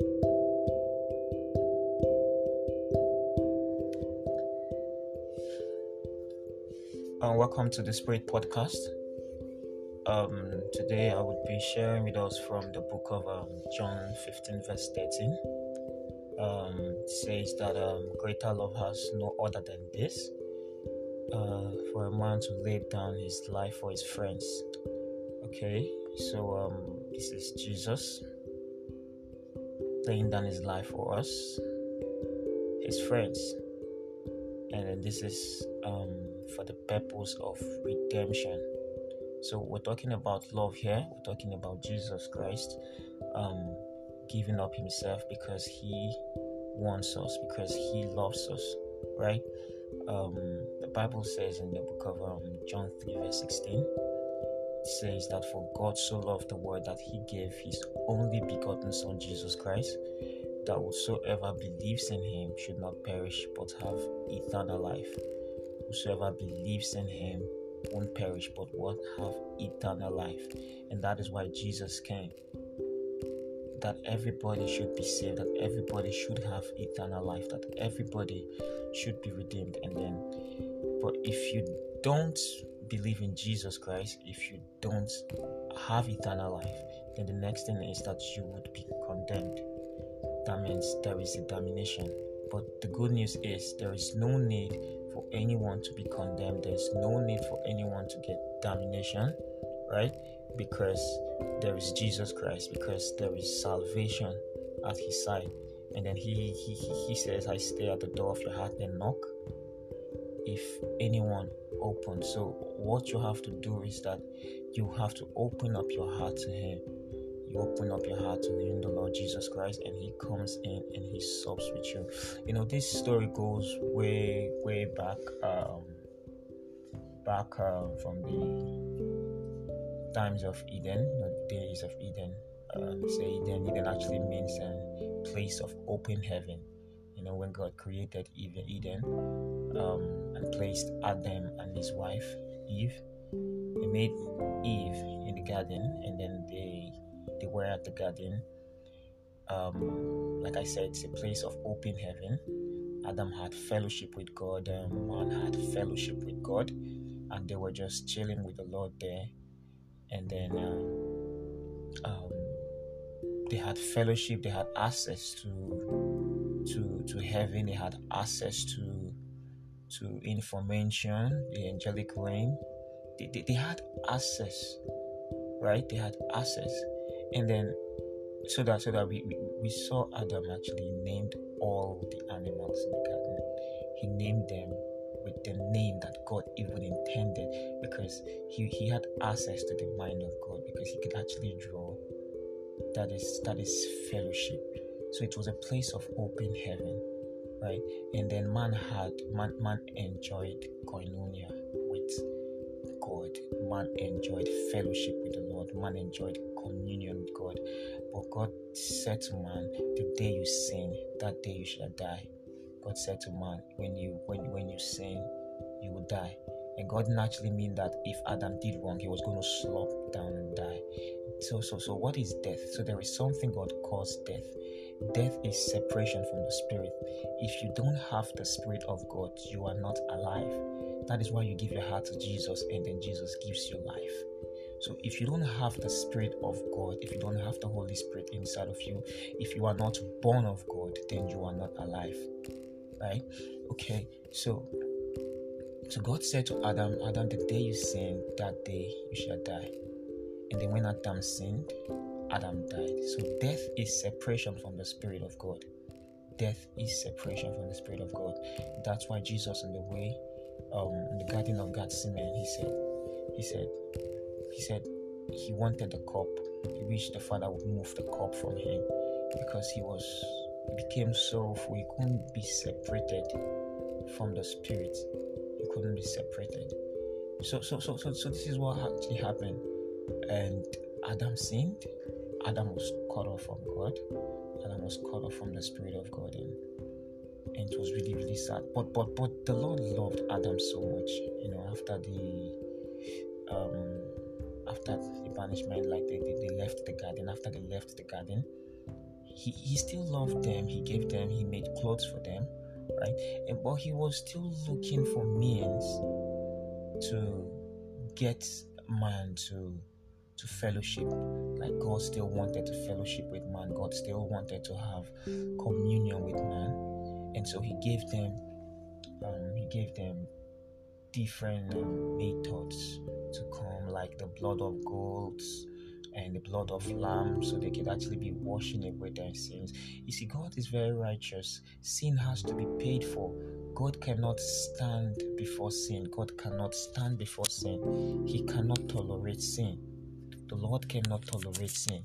and welcome to the Spirit Podcast. Um, today I would be sharing with us from the book of um, John 15, verse 13. Um, says that um, greater love has no other than this uh, for a man to lay down his life for his friends. Okay, so um, this is Jesus laying down his life for us, his friends, and this is um, for the purpose of redemption. So we're talking about love here. We're talking about Jesus Christ um, giving up Himself because He wants us, because He loves us, right? Um, the Bible says in the book of um, John 3, verse 16, it says that for God so loved the world that He gave His only begotten Son, Jesus Christ, that whosoever believes in Him should not perish but have eternal life. Whosoever believes in him won't perish but what have eternal life. And that is why Jesus came. That everybody should be saved, that everybody should have eternal life, that everybody should be redeemed. And then, but if you don't believe in Jesus Christ, if you don't have eternal life, then the next thing is that you would be condemned. That means there is a damnation. But the good news is there is no need for anyone to be condemned. There's no need for anyone to get damnation, right? Because there is Jesus Christ, because there is salvation at his side. And then he, he, he says, I stay at the door of your heart and knock. If anyone opens, so what you have to do is that you have to open up your heart to him you open up your heart to him, the Lord Jesus Christ, and He comes in and He sups with you. You know, this story goes way, way back, um, back uh, from the times of Eden, the days of Eden. Uh, say Eden, Eden actually means a place of open heaven. You know, when God created Eden, um, and placed Adam and his wife Eve, He made Eve in the garden, and then they they were at the garden. Um, like I said, it's a place of open heaven. Adam had fellowship with God, um, man had fellowship with God, and they were just chilling with the Lord there. And then uh, um, they had fellowship, they had access to to to heaven, they had access to to information, the angelic realm. They, they, they had access, right? They had access and then so that so that we, we, we saw Adam actually named all the animals in the garden. He named them with the name that God even intended because he, he had access to the mind of God because he could actually draw. That is that is fellowship. So it was a place of open heaven, right? And then man had man man enjoyed koinonia with God. Man enjoyed fellowship with the Lord. Man enjoyed communion with God. But God said to man, The day you sin, that day you shall die. God said to man, When you when when you sin, you will die. And God naturally mean that if Adam did wrong, he was going to slop down and die. So so so what is death? So there is something God calls death. Death is separation from the spirit. If you don't have the spirit of God, you are not alive. That is why you give your heart to Jesus and then Jesus gives you life. So if you don't have the Spirit of God, if you don't have the Holy Spirit inside of you, if you are not born of God, then you are not alive. Right? Okay, so so God said to Adam, Adam, the day you sin, that day you shall die. And then when Adam sinned, Adam died. So death is separation from the Spirit of God. Death is separation from the Spirit of God. That's why Jesus in the way, um, in the Garden of Gethsemane, he said, he said, he said he wanted the cup. He wished the father would move the cup from him because he was he became sorrowful. He couldn't be separated from the spirit. He couldn't be separated. So so so so so this is what actually happened. And Adam sinned. Adam was cut off from God. Adam was cut off from the spirit of God and and it was really really sad. But but but the Lord loved Adam so much. You know after the um after the banishment, like they, they, they left the garden, after they left the garden, he, he still loved them. He gave them, he made clothes for them, right? And but he was still looking for means to get man to to fellowship. Like God still wanted to fellowship with man. God still wanted to have communion with man. And so he gave them um, he gave them different um, methods to come, like the blood of goats and the blood of lamb, so they could actually be washing away their sins. You see, God is very righteous. Sin has to be paid for. God cannot stand before sin. God cannot stand before sin. He cannot tolerate sin. The Lord cannot tolerate sin.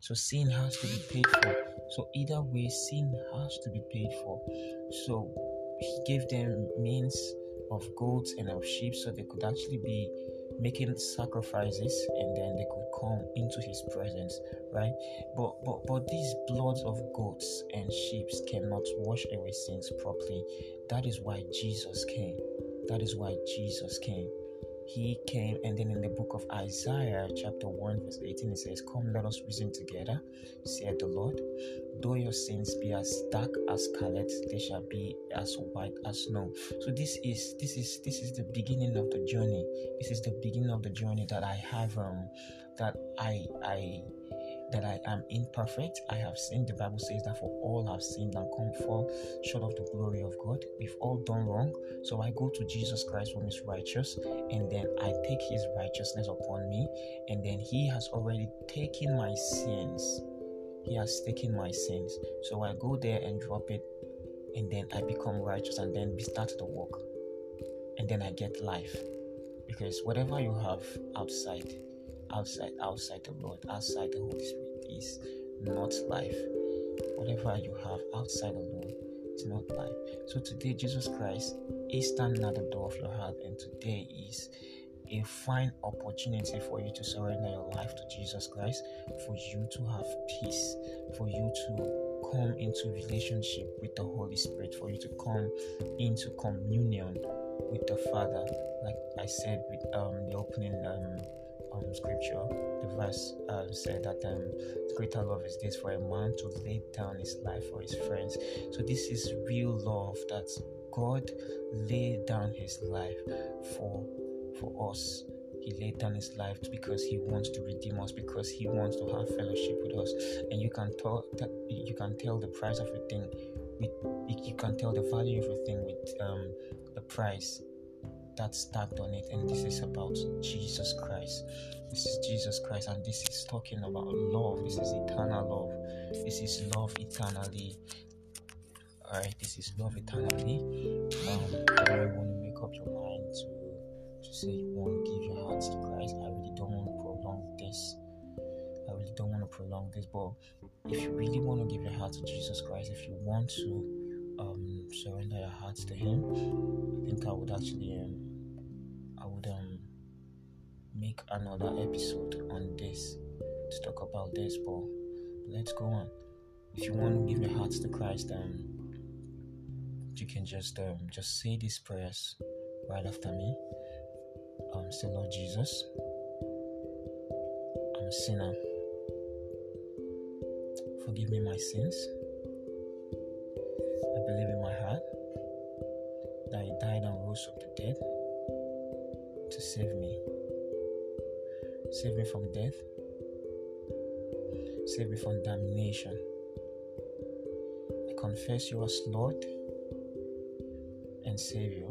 So sin has to be paid for. So either way, sin has to be paid for. So he gave them means of goats and of sheep so they could actually be making sacrifices and then they could come into his presence right but but but these bloods of goats and sheep cannot wash away sins properly that is why jesus came that is why jesus came he came and then in the book of isaiah chapter 1 verse 18 it says come let us reason together said the lord. Though your sins be as dark as scarlet they shall be as white as snow. So this is this is this is the beginning of the journey. This is the beginning of the journey that i have um that i i that I am imperfect. I have sinned. The Bible says that for all have sinned and come fall short of the glory of God. We've all done wrong. So I go to Jesus Christ who is righteous, and then I take his righteousness upon me, and then he has already taken my sins he has taken my sins. So I go there and drop it, and then I become righteous, and then we start the work. And then I get life. Because whatever you have outside, outside, outside the Lord, outside the Holy Spirit is not life. Whatever you have outside the Lord is not life. So today, Jesus Christ is standing at the door of your heart, and today is a fine opportunity for you to surrender your life to Jesus Christ, for you to have peace, for you to come into relationship with the Holy Spirit, for you to come into communion with the Father. Like I said with um, the opening um, um, scripture, the verse uh, said that um, greater love is this for a man to lay down his life for his friends. So this is real love that God laid down his life for for us. He laid down his life because he wants to redeem us, because he wants to have fellowship with us. And you can tell you can tell the price of a thing with you can tell the value of a thing with um, the price that's stacked on it. And this is about Jesus Christ. This is Jesus Christ, and this is talking about love. This is eternal love. This is love eternally. Alright, this is love eternally. Um, you want to make up your mind to to say you want to give your heart to Christ. I really don't want to prolong this. I really don't want to prolong this. But if you really want to give your heart to Jesus Christ, if you want to um, surrender your hearts to Him, I think I would actually um, I um make another episode on this to talk about this. But let's go on. If you want to give your hearts to Christ, um, you can just um, just say these prayers right after me um, say, Lord Jesus, I'm a sinner. Forgive me my sins. I believe in save me. Save me from death. Save me from damnation. I confess you as Lord and Savior.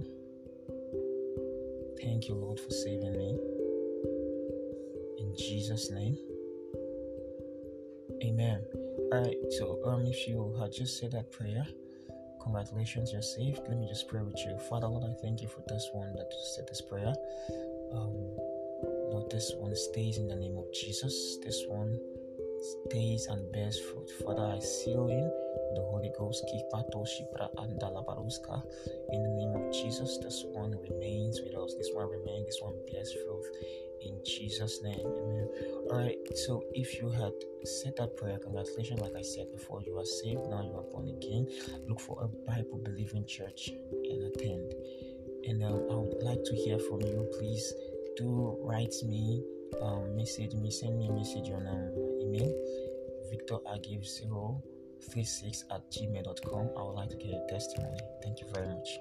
Thank you, Lord, for saving me. In Jesus' name. Amen. Alright, so um if you had just said that prayer, congratulations, you're saved. Let me just pray with you. Father Lord, I thank you for this one that said this prayer. Um Lord, this one stays in the name of Jesus. This one stays and bears fruit. Father, I seal him the Holy Ghost. In the name of Jesus, this one remains with us. This one remains. This one bears fruit. In Jesus' name, Amen. All right. So, if you had said that prayer, congratulations. Like I said before, you are saved. Now you are born again. Look for a Bible believing church and attend. And um, I would like to hear from you. Please do write me, um, message me, send me a message on um, email at gmail.com. I would like to get a testimony. Thank you very much.